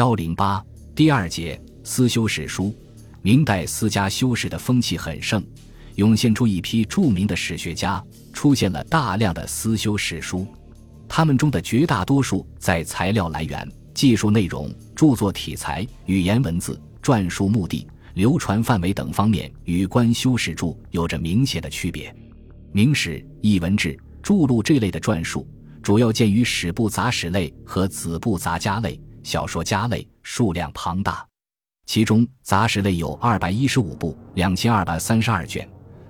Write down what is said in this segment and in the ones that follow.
幺零八第二节私修史书，明代私家修史的风气很盛，涌现出一批著名的史学家，出现了大量的私修史书。他们中的绝大多数在材料来源、技术内容、著作题材、语言文字、撰述目的、流传范围等方面，与官修史著有着明显的区别。明史、艺文志、著录这类的传述，主要见于史部杂史类和子部杂家类、小说家类，数量庞大。其中，杂史类有二百一十五部，两千二百三十二卷；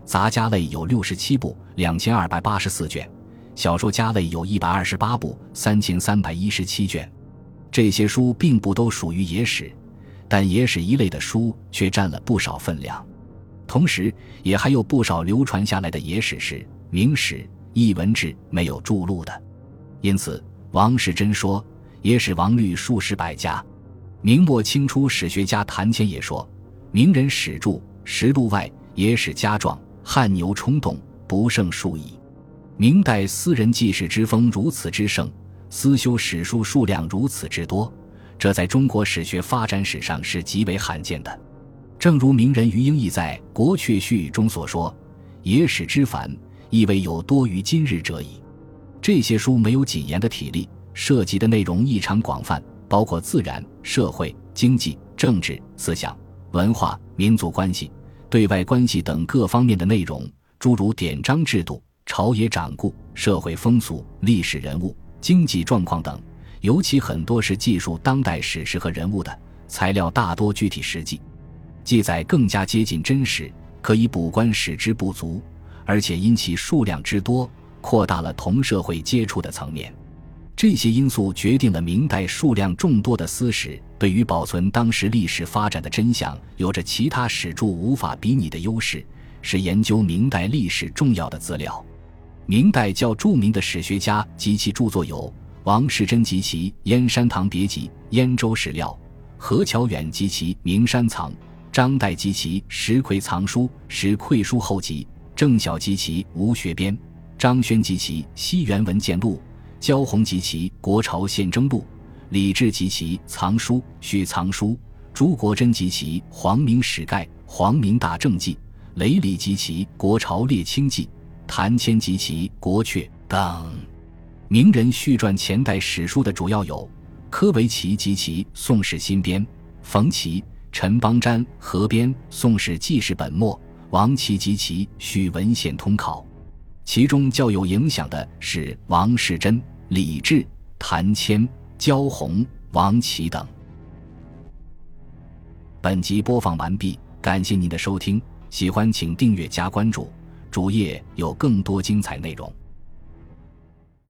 杂家类有六十七部，两千二百八十四卷。小说家类有一百二十八部，三千三百一十七卷。这些书并不都属于野史，但野史一类的书却占了不少分量。同时，也还有不少流传下来的野史是明史、艺文志没有著录的。因此，王世贞说：“野史王律数十百家。”明末清初史学家谭谦也说：“名人史著实录外，野史家状，汗牛充栋，不胜数矣。”明代私人记史之风如此之盛，私修史书数量如此之多，这在中国史学发展史上是极为罕见的。正如名人余英义在《国阙序》中所说：“野史之繁，亦未有多于今日者矣。”这些书没有谨严的体例，涉及的内容异常广泛，包括自然、社会、经济、政治、思想、文化、民族关系、对外关系等各方面的内容，诸如典章制度。朝野掌故、社会风俗、历史人物、经济状况等，尤其很多是记述当代史实和人物的材料，大多具体实际，记载更加接近真实，可以补关史之不足，而且因其数量之多，扩大了同社会接触的层面。这些因素决定了明代数量众多的私史对于保存当时历史发展的真相，有着其他史著无法比拟的优势，是研究明代历史重要的资料。明代较著名的史学家及其著作有王世贞及其《燕山堂别集》《燕州史料》，何乔远及其《名山藏》，张岱及其《石魁藏书》《石溃书后集》，郑晓及其《吴学编》，张轩及其《西元文件录》，焦弘及其《国朝宪征录》，李治及其《藏书》《续藏书》，朱国珍及其《皇明史概》《皇明大政记》，雷礼及其《国朝列清记》。谭谦及其《国阙》等名人续传前代史书的主要有柯维奇及其《宋史新编》，冯琦、陈邦瞻合编《宋史纪事本末》，王琦及其《续文献通考》。其中较有影响的是王世贞、李治、谭谦、焦红、王琦等。本集播放完毕，感谢您的收听，喜欢请订阅加关注。主页有更多精彩内容。